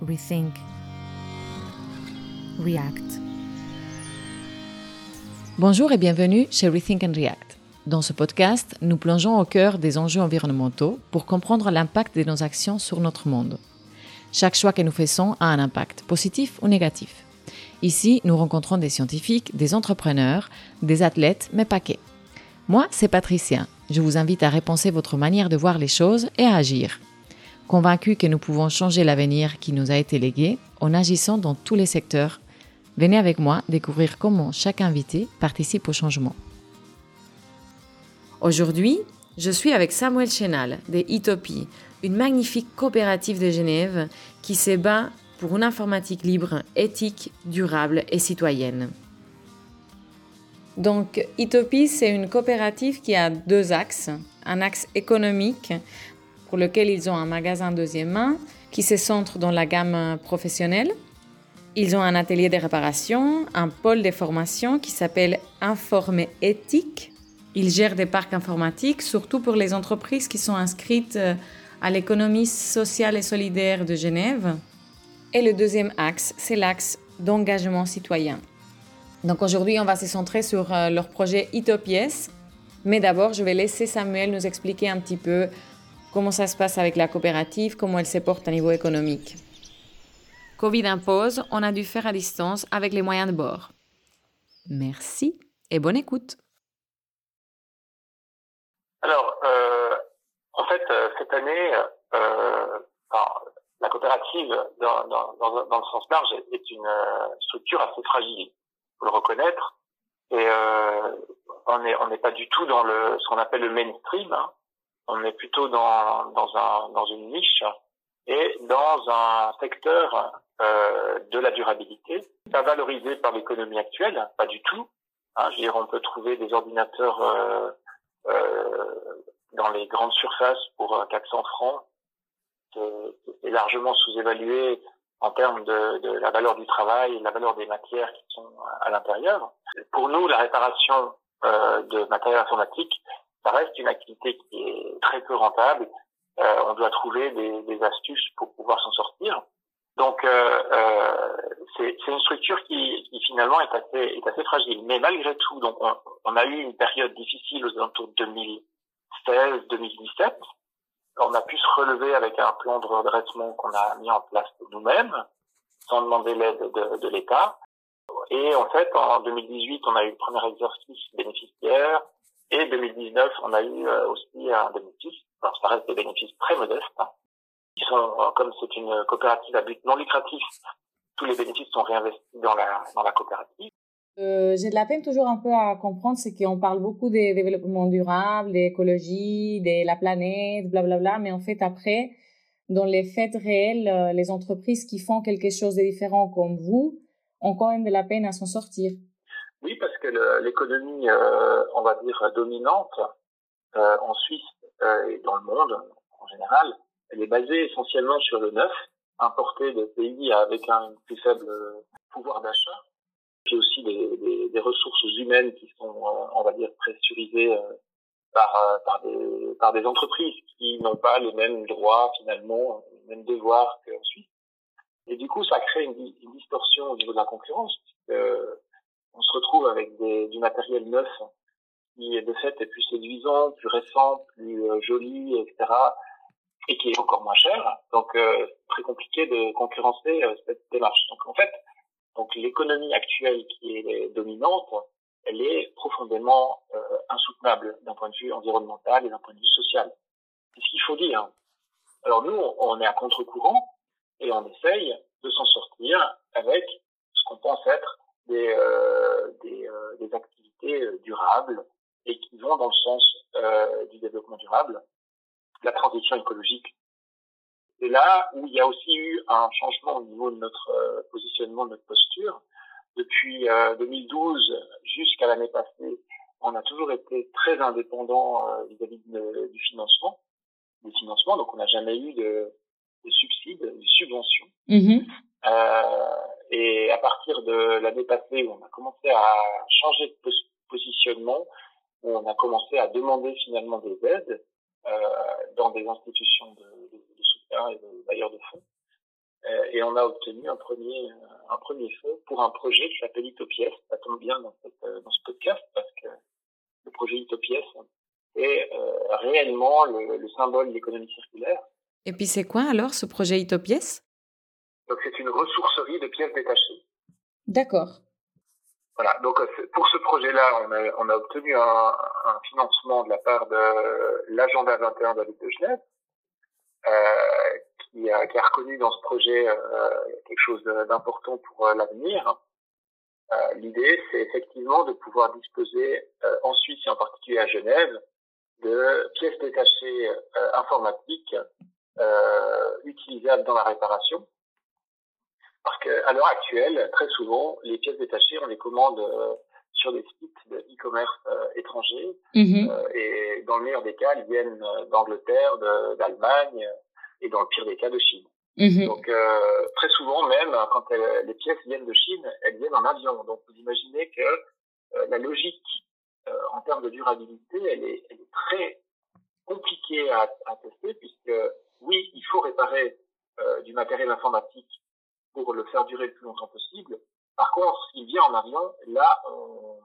rethink, react. Bonjour et bienvenue chez Rethink and React. Dans ce podcast, nous plongeons au cœur des enjeux environnementaux pour comprendre l'impact de nos actions sur notre monde. Chaque choix que nous faisons a un impact, positif ou négatif. Ici, nous rencontrons des scientifiques, des entrepreneurs, des athlètes, mais pas que. Moi, c'est Patricia. Je vous invite à repenser votre manière de voir les choses et à agir. Convaincu que nous pouvons changer l'avenir qui nous a été légué en agissant dans tous les secteurs Venez avec moi découvrir comment chaque invité participe au changement. Aujourd'hui, je suis avec Samuel Chenal de Itopie, une magnifique coopérative de Genève qui se bat pour une informatique libre, éthique, durable et citoyenne. Donc, Itopie, c'est une coopérative qui a deux axes. Un axe économique, pour lequel ils ont un magasin deuxième main, qui se centre dans la gamme professionnelle, ils ont un atelier de réparation, un pôle de formation qui s'appelle Informé Éthique. Ils gèrent des parcs informatiques, surtout pour les entreprises qui sont inscrites euh, à l'économie sociale et solidaire de Genève. Et le deuxième axe, c'est l'axe d'engagement citoyen. Donc aujourd'hui, on va se centrer sur euh, leur projet Itopies. Mais d'abord, je vais laisser Samuel nous expliquer un petit peu comment ça se passe avec la coopérative, comment elle se porte à niveau économique? Covid impose, on a dû faire à distance avec les moyens de bord. Merci et bonne écoute. Alors, euh, en fait, euh, cette année, euh, la coopérative, dans, dans, dans, le sens large, est une structure assez fragile, faut le reconnaître. Et on n'est on n'est pas du tout dans le ce qu'on appelle le mainstream. Hein. On est plutôt dans dans un dans une niche et dans un secteur euh, de la durabilité, pas valorisé par l'économie actuelle, pas du tout. Hein, on peut trouver des ordinateurs euh, euh, dans les grandes surfaces pour 400 francs. C'est largement sous-évalué en termes de, de, la valeur du travail et la valeur des matières qui sont à l'intérieur. Pour nous, la réparation de matériel informatique, ça reste une activité qui est très peu rentable euh, on doit trouver des, astuces pour pouvoir s'en sortir. Donc euh, euh, c'est une structure qui, finalement est assez, est assez fragile. Mais malgré tout, donc on, a eu une période difficile aux alentours de 2016-2017. On a pu se relever avec un plan de redressement qu'on a mis en place nous-mêmes, sans demander l'aide de, de l'État. Et en fait, en 2018, on a eu le premier exercice bénéficiaire. Et 2019, on a eu aussi un bénéfice alors, ça reste des bénéfices très modestes. Hein. Ils sont, euh, comme c'est une coopérative à but non lucratif, tous les bénéfices sont réinvestis dans la, dans la coopérative. Euh, j'ai de la peine toujours un peu à comprendre, c'est qu'on parle beaucoup des développements durables, d'écologie, de la planète, blablabla, bla, bla, mais en fait après, dans les faits réels, euh, les entreprises qui font quelque chose de différent comme vous ont quand même de la peine à s'en sortir. Oui, parce que l'économie, euh, on va dire, dominante euh, en Suisse euh, et dans le monde en général, elle est basée essentiellement sur le neuf, importé de pays avec un plus faible pouvoir d'achat, puis aussi des, des, des, ressources humaines qui sont, euh, on va dire, pressurisées euh, par, par, des, par des entreprises qui n'ont pas les mêmes droits finalement, les mêmes devoirs qu'en Suisse. Et du coup, ça crée une, une, distorsion au niveau de la concurrence, puisque on se retrouve avec des, du matériel neuf qui de fait est plus séduisant, plus récent, plus euh, joli, etc. et qui est encore moins cher. Donc euh, très compliqué de concurrencer euh, cette démarche. Donc en fait, donc l'économie actuelle qui est dominante, elle est profondément insoutenable d'un point de vue environnemental et d'un point de vue social. C'est ce qu'il faut dire. Alors nous, on est à contre-courant et on essaye de s'en sortir avec ce qu'on pense être des, des, des activités durables, et qui vont dans le sens euh, du développement durable, la transition écologique. C'est là où il y a aussi eu un changement au niveau de notre euh, positionnement, de notre posture. Depuis 2012 euh, jusqu'à l'année passée, on a toujours été très indépendant vis-à-vis du financement, des financements. Donc, on n'a jamais eu de, de subsides, de subventions. Mm-hmm. Et à partir de l'année passée, où on a commencé à changer de positionnement, où on a commencé à demander finalement des aides euh, dans des institutions de, soutien et de bailleurs de fonds. Euh, et on a obtenu un premier un premier fonds pour un projet qui s'appelle Itopies. Ça tombe bien dans, dans ce podcast parce que le projet Itopies est réellement le, le symbole de l'économie circulaire. Et puis c'est quoi alors ce projet Itopies Donc c'est une ressourcerie de pièces détachées. D'accord. Voilà, donc pour ce projet-là, on a, on a obtenu un, un, financement de la part de l'agenda 21 de la Ligue de Genève, euh, qui, a, qui, a, reconnu dans ce projet euh, quelque chose d'important pour euh, l'avenir. Euh, l'idée, c'est effectivement de pouvoir disposer euh, en Suisse et en particulier à Genève de pièces détachées euh, informatiques utilisables dans la réparation parce qu'à l'heure actuelle, très souvent, les pièces détachées, on les commande euh, sur des sites de e-commerce euh, étrangers. Mhm. Euh, et dans le meilleur des cas, elles viennent d'Angleterre, d'Allemagne et dans le pire des cas de Chine. Mhm. Donc très souvent même, quand les pièces viennent de Chine, elles viennent en avion. Donc vous imaginez que la logique en termes de durabilité, elle est, elle est très compliquée à, à, tester puisque oui, il faut réparer du matériel informatique pour le faire durer le plus longtemps possible. Par contre, s'il vient en avion, là, on,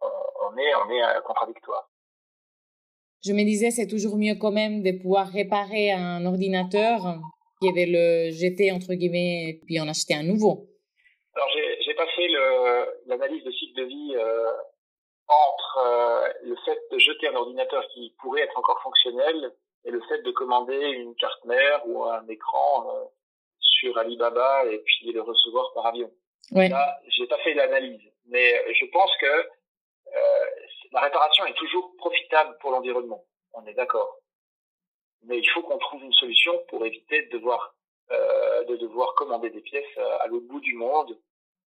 on est, on est euh, contradictoire. Je me disais, c'est toujours mieux quand même de pouvoir réparer un ordinateur qui avait le jeter entre guillemets et puis en acheter un nouveau. Alors j'ai pas fait l'analyse de cycle de vie euh, entre euh, le fait de jeter un ordinateur qui pourrait être encore fonctionnel et le fait de commander une carte mère ou un écran sur Alibaba et puis le recevoir par avion. Ouais. Là, j'ai pas fait l'analyse, mais je pense que euh, la réparation est toujours profitable pour l'environnement. On est d'accord. Mais il faut qu'on trouve une solution pour éviter de devoir euh, de devoir commander des pièces à l'autre bout du monde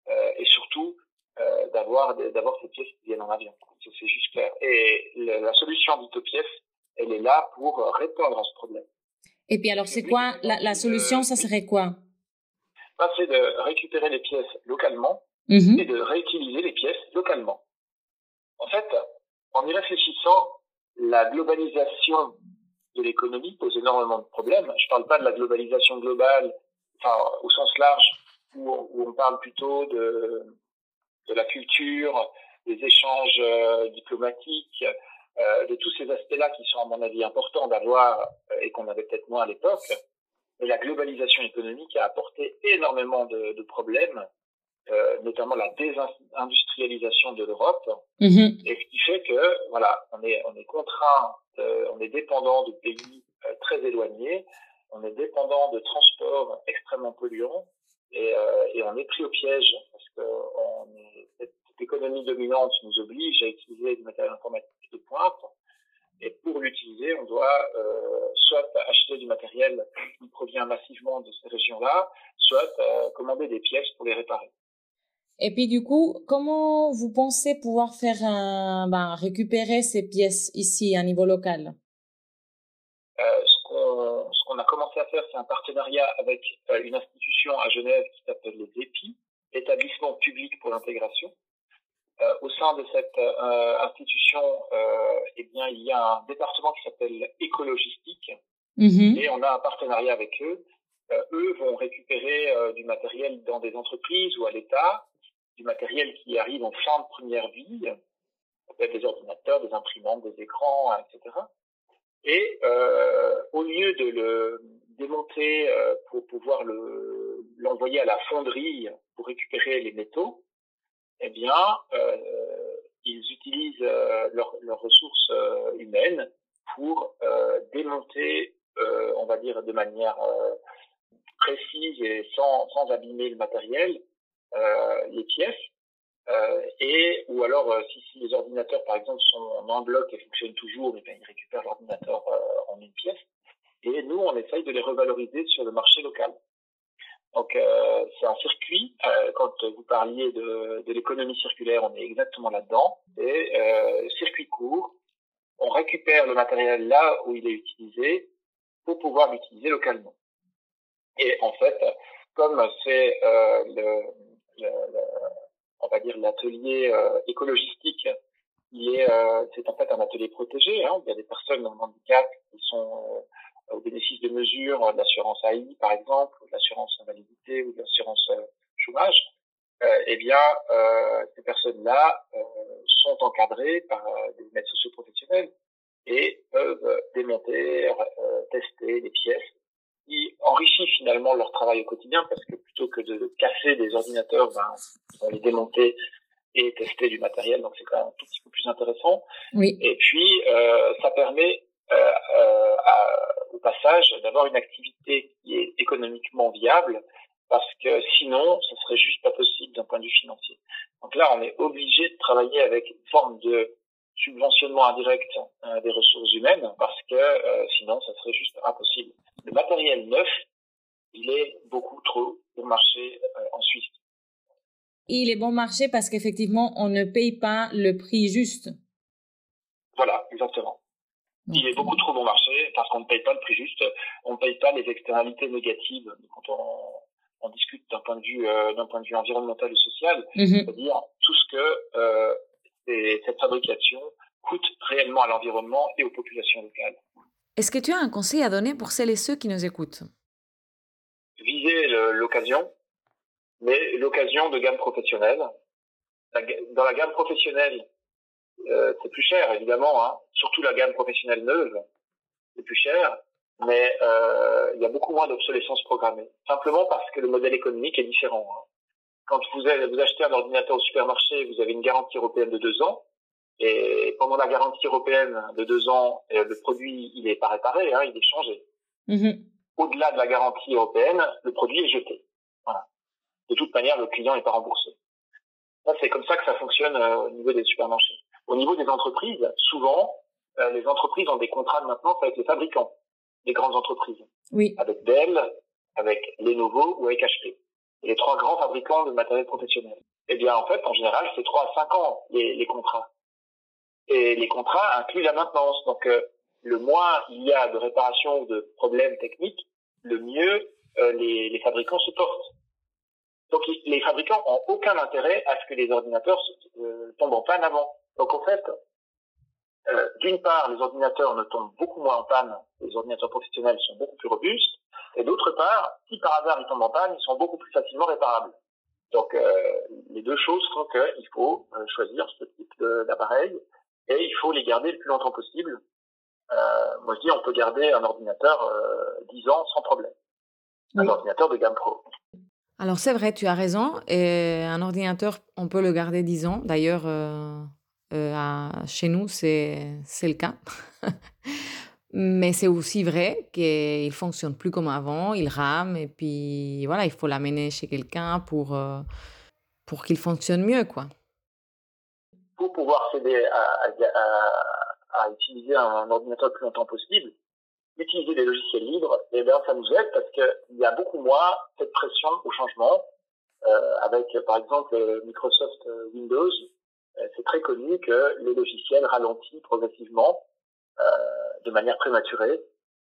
euh, et surtout euh, d'avoir d'avoir ces pièces qui viennent en avion. C'est juste clair. Et la solution d'Itopies, elle est là pour répondre à ce problème. Et puis alors, c'est quoi la, la, solution Ça serait quoi? C'est de récupérer les pièces localement mhm. et de réutiliser les pièces localement. En fait, en y réfléchissant, la globalisation de l'économie pose énormément de problèmes. Je ne parle pas de la globalisation globale, enfin, au sens large, où, où on parle plutôt de, de la culture, des échanges euh, diplomatiques, tous ces aspects-là qui sont à mon avis importants d'avoir euh, et qu'on avait peut-être moins à l'époque. Mais la globalisation économique a apporté énormément de, de problèmes, euh, notamment la désindustrialisation de l'Europe, mhm. et ce qui fait que voilà, on est on est contraint, on est dépendant de pays euh, très éloignés, on est dépendant de transports extrêmement polluants, et, et on est pris au piège parce que on est, cette économie dominante nous oblige à utiliser du matériel informatique de pointe. Et pour l'utiliser, on doit euh, soit acheter du matériel qui provient massivement de ces régions-là, soit euh, commander des pièces pour les réparer. Et puis du coup, comment vous pensez pouvoir faire un, ben, récupérer ces pièces ici à niveau local? Euh, Ce qu'on a commencé à faire, c'est un partenariat avec une institution à Genève qui s'appelle les EPI, Établissement public pour l'intégration, euh, au sein de cette euh, institution, euh, eh bien, il y a un département qui s'appelle écologistique mhm. et on a un partenariat avec eux. eux vont récupérer du matériel dans des entreprises ou à l'État, du matériel qui arrive en fin de première vie, des ordinateurs, des imprimantes, des écrans, etc. Et au lieu de le démonter pour pouvoir le l'envoyer à la fonderie pour récupérer les métaux, eh bien, euh, ils utilisent euh, leurs ressources euh, humaines pour démonter, on va dire, de manière précise et sans, sans abîmer le matériel, les pièces. Et ou alors si, les ordinateurs par exemple sont en un bloc et fonctionnent toujours, eh bien, ils récupèrent l'ordinateur en une pièce. Et nous, on essaye de les revaloriser sur le marché local. Donc euh, c'est un circuit. Euh, quand vous parliez de, de l'économie circulaire, on est exactement là-dedans. Et euh, circuit court, on récupère le matériel là où il est utilisé pour pouvoir l'utiliser localement. Et en fait, comme c'est euh, le, le, on va dire l'atelier euh, écologistique, il est, euh, c'est en fait un atelier protégé. Hein, il y a des personnes en handicap qui sont au bénéfice de mesures de l'assurance AI, par exemple, l'assurance invalidité, l'assurance chômage, eh bien, ces personnes-là sont encadrées par des maîtres sociaux professionnels et peuvent démonter, tester des pièces qui enrichit finalement leur travail au quotidien parce que plutôt que de casser des ordinateurs, ben, vont les démonter et tester du matériel, donc c'est quand même un tout petit peu plus intéressant. Oui. Et puis, euh, ça permet euh, euh, au passage d'avoir une activité qui est économiquement viable parce que sinon, ce serait juste pas possible d'un point de vue financier. Donc là, on est obligé de travailler avec une forme de subventionnement indirect euh, des ressources humaines parce que euh, sinon, ça serait juste impossible. Le matériel neuf, il est beaucoup trop bon marché euh, en Suisse. Il est bon marché parce qu'effectivement, on ne paye pas le prix juste. Voilà, exactement. Il est beaucoup trop bon marché parce qu'on ne paye pas le prix juste, on ne paye pas les externalités négatives quand on, on discute d'un point de vue d'un point de vue environnemental et social, Mhm. c'est-à-dire tout ce que euh, et cette fabrication coûte réellement à l'environnement et aux populations locales. Est-ce que tu as un conseil à donner pour celles et ceux qui nous écoutent? Viser le- l'occasion, mais l'occasion de gamme professionnelle. Dans la gamme professionnelle, euh, c'est plus cher évidemment, hein, surtout la gamme professionnelle neuve, c'est plus cher, mais euh, il y a beaucoup moins d'obsolescence programmée. Simplement parce que le modèle économique est différent. hein. Quand vous, avez- vous achetez un ordinateur au supermarché, vous avez une garantie européenne de deux ans. Et pendant la garantie européenne de deux ans, euh, le produit il est pas réparé, hein, il est changé. Mhm. Au-delà de la garantie européenne, le produit est jeté. Voilà. De toute manière, le client n'est pas remboursé. C'est comme ça que ça fonctionne euh, au niveau des supermarchés. Au niveau des entreprises, souvent, euh, les entreprises ont des contrats de maintenance avec les fabricants, des grandes entreprises, Oui. avec Dell, avec Lenovo ou avec HP. Les trois grands fabricants de matériel professionnel. Eh bien, en fait, en général, c'est trois à cinq ans les, les contrats. Et les contrats incluent la maintenance. Donc, euh, le moins il y a de réparations ou de problèmes techniques, le mieux euh, les, les fabricants se portent. Donc, les fabricants ont aucun intérêt à ce que les ordinateurs euh, tombent en panne avant. Donc, en fait, euh, d'une part, les ordinateurs ne tombent beaucoup moins en panne, les ordinateurs professionnels sont beaucoup plus robustes, et d'autre part, si par hasard ils tombent en panne, ils sont beaucoup plus facilement réparables. Donc, euh, les deux choses font qu'il faut euh, choisir ce type d'appareil, et il faut les garder le plus longtemps possible. Euh, moi, je dis, on peut garder un ordinateur euh, 10 ans sans problème. Un ordinateur de gamme pro. Alors c'est vrai, tu as raison. Et un ordinateur, on peut le garder 10 ans. D'ailleurs, à- chez nous, c'est le cas. Mais c'est aussi vrai qu'il fonctionne plus comme avant, il rame et puis voilà, il faut l'amener chez quelqu'un pour, euh, pour qu'il fonctionne mieux, quoi. pour pouvoir s'aider à, utiliser un, ordinateur le plus longtemps possible, utiliser des logiciels libres, et bien ça nous aide parce qu'il y a beaucoup moins cette pression au changement. Euh, avec par exemple euh, Microsoft euh, Windows, euh, c'est très connu que les logiciels ralentissent progressivement euh, de manière prématurée.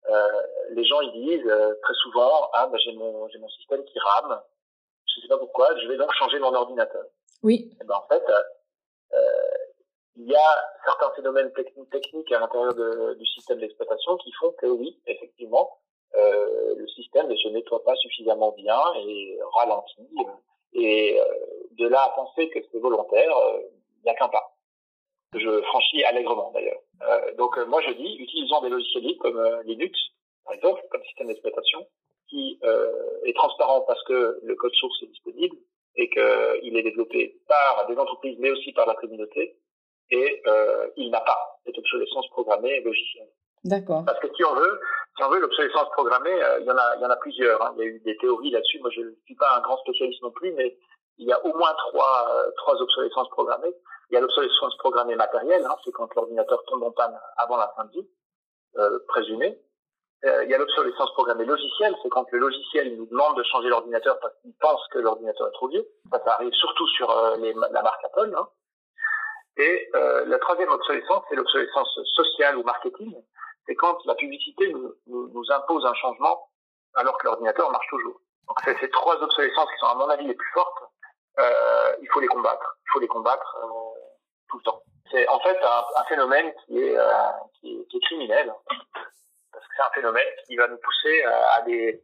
Euh, les gens ils disent euh, très souvent ah ben j'ai mon j'ai mon système qui rame, je sais pas pourquoi, je vais donc changer mon ordinateur. Oui. Eh ben, en fait, euh, il y a certains phénomènes techniques, à l'intérieur de- du système d'exploitation qui font que oui, effectivement, euh, le système ne se nettoie pas suffisamment bien et ralentit. euh, Et euh, de là à penser que c'est volontaire, euh, n'y a qu'un pas. Que je franchis allègrement d'ailleurs. Euh, donc euh, moi je dis, utilisons des logiciels libres comme euh, Linux, par exemple, comme système d'exploitation, qui est transparent parce que le code source est disponible et qu'il est développé par des entreprises mais aussi par la communauté et il n'a pas cette obsolescence programmée logicielle. D'accord. Parce que si on veut, si on veut l'obsolescence programmée, euh, il y en a, il y en a plusieurs. hein. Il y a eu des théories là-dessus. Moi, je ne suis pas un grand spécialiste non plus, mais il y a au moins trois, euh, trois obsolescences programmées. Il y a l'obsolescence programmée matérielle, hein, c'est quand l'ordinateur tombe en panne avant la fin de vie, euh. Euh, il y a l'obsolescence programmée logicielle, c'est quand le logiciel nous demande de changer l'ordinateur parce qu'il pense que l'ordinateur est trop vieux. Ça, ça arrive surtout sur euh, la marque Apple. Hein. Et euh, la troisième obsolescence, c'est l'obsolescence sociale ou marketing. C'est quand la publicité nous, nous, nous impose un changement alors que l'ordinateur marche toujours. Donc c'est ces trois obsolescences qui sont à mon avis les plus fortes. Euh, il faut les combattre. Il faut les combattre euh, C'est en fait un, phénomène qui est, euh, qui est, criminel parce que c'est un phénomène qui va nous pousser des,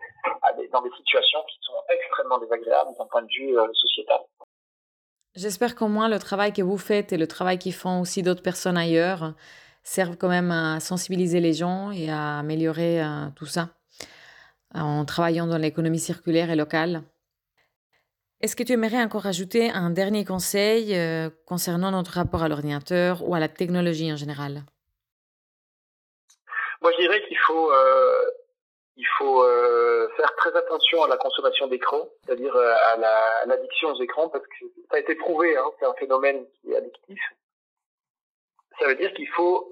dans des situations qui sont extrêmement désagréables d'un point de vue sociétal. J'espère qu'au moins le travail que vous faites et le travail qu'ils font aussi d'autres personnes ailleurs servent quand même à sensibiliser les gens et à améliorer euh, tout ça en travaillant dans l'économie circulaire et locale. Est-ce que tu aimerais encore ajouter un dernier conseil euh, concernant notre rapport à l'ordinateur ou à la technologie en général? Moi, je dirais qu'il faut euh, il faut euh, faire très attention à la consommation d'écran, c'est-à-dire à l'addiction aux écrans, parce que ça a été prouvé, hein, c'est un phénomène qui est addictif. Ça veut dire qu'il faut,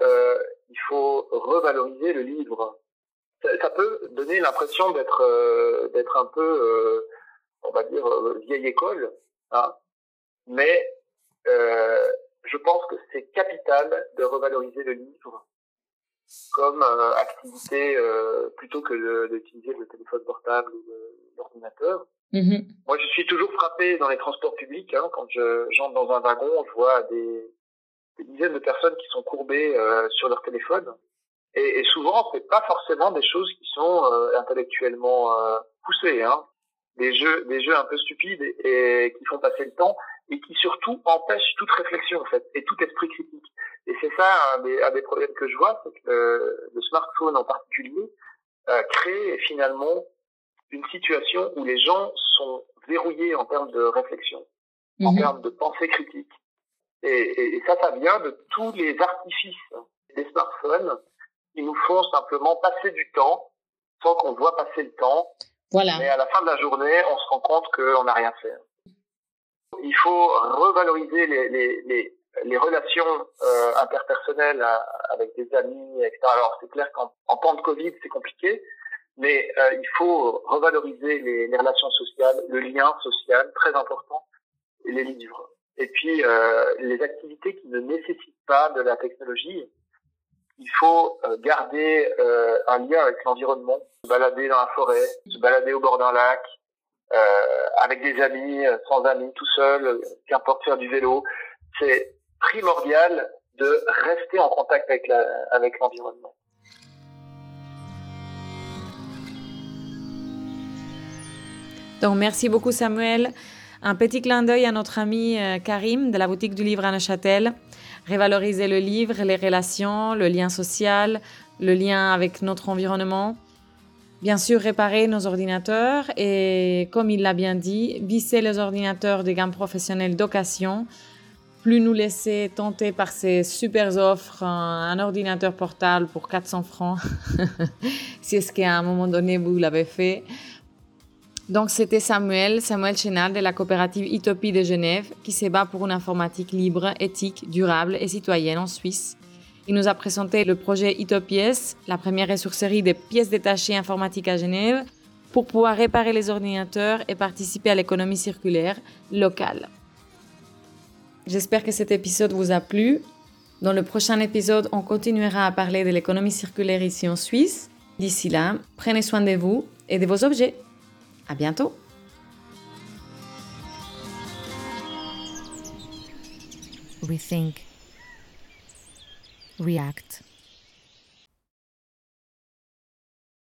il faut revaloriser le livre. Ça, ça peut donner l'impression d'être, d'être un peu, on va dire, vieille école, hein, mais je pense que c'est capital de revaloriser le livre comme euh, activité euh, plutôt que d'utiliser le téléphone portable ou l'ordinateur. Mm-hmm. Moi, je suis toujours frappé dans les transports publics. Hein, quand je j'entre dans un wagon, je vois des, des dizaines de personnes qui sont courbées euh, sur leur téléphone. Et, et souvent, c'est pas forcément des choses qui sont intellectuellement poussées. Hein. Des jeux, des jeux un peu stupides et, et qui font passer le temps et qui surtout empêchent toute réflexion en fait et tout esprit critique. Et c'est ça un des, un des, problèmes que je vois, c'est que le, le, smartphone en particulier euh, crée finalement une situation où les gens sont verrouillés en termes de réflexion, en mhm. termes de pensée critique. Et, et, et, ça, ça vient de tous les artifices des smartphones qui nous font simplement passer du temps sans qu'on voit passer le temps. Voilà. Mais à la fin de la journée, on se rend compte qu'on n'a rien fait. Il faut revaloriser les, les, les, les relations euh, interpersonnelles euh, avec des amis, etc. Alors c'est clair qu'en en temps de Covid c'est compliqué, mais euh, il faut revaloriser les, les, relations sociales, le lien social, très important, et les livres. Et puis euh, les activités qui ne nécessitent pas de la technologie, il faut euh, garder un lien avec l'environnement, se balader dans la forêt, se balader au bord d'un lac, avec des amis, sans amis, tout seul, qu'importe faire du vélo. C'est primordial de rester en contact avec avec l'environnement. Donc merci beaucoup Samuel. Un petit clin d'œil à notre ami euh, Karim de la boutique du livre à Neuchâtel. Révaloriser le livre, les relations, le lien social, le lien avec notre environnement. Bien sûr, réparer nos ordinateurs et, comme il l'a bien dit, visser les ordinateurs des gammes professionnelles d'occasion plus nous laisser tenter par ces super offres, un, ordinateur portable pour 400 francs, si est-ce qu'à un moment donné vous l'avez fait. Donc c'était Samuel, Samuel Chénal de la coopérative Utopie de Genève qui se bat pour une informatique libre, éthique, durable et citoyenne en Suisse. Il nous a présenté le projet Utopies, la première ressourcerie des pièces détachées informatiques à Genève, pour pouvoir réparer les ordinateurs et participer à l'économie circulaire locale. J'espère que cet épisode vous a plu. Dans le prochain épisode, on continuera à parler de l'économie circulaire ici en Suisse. D'ici là, prenez soin de vous et de vos objets. À bientôt! Rethink. React.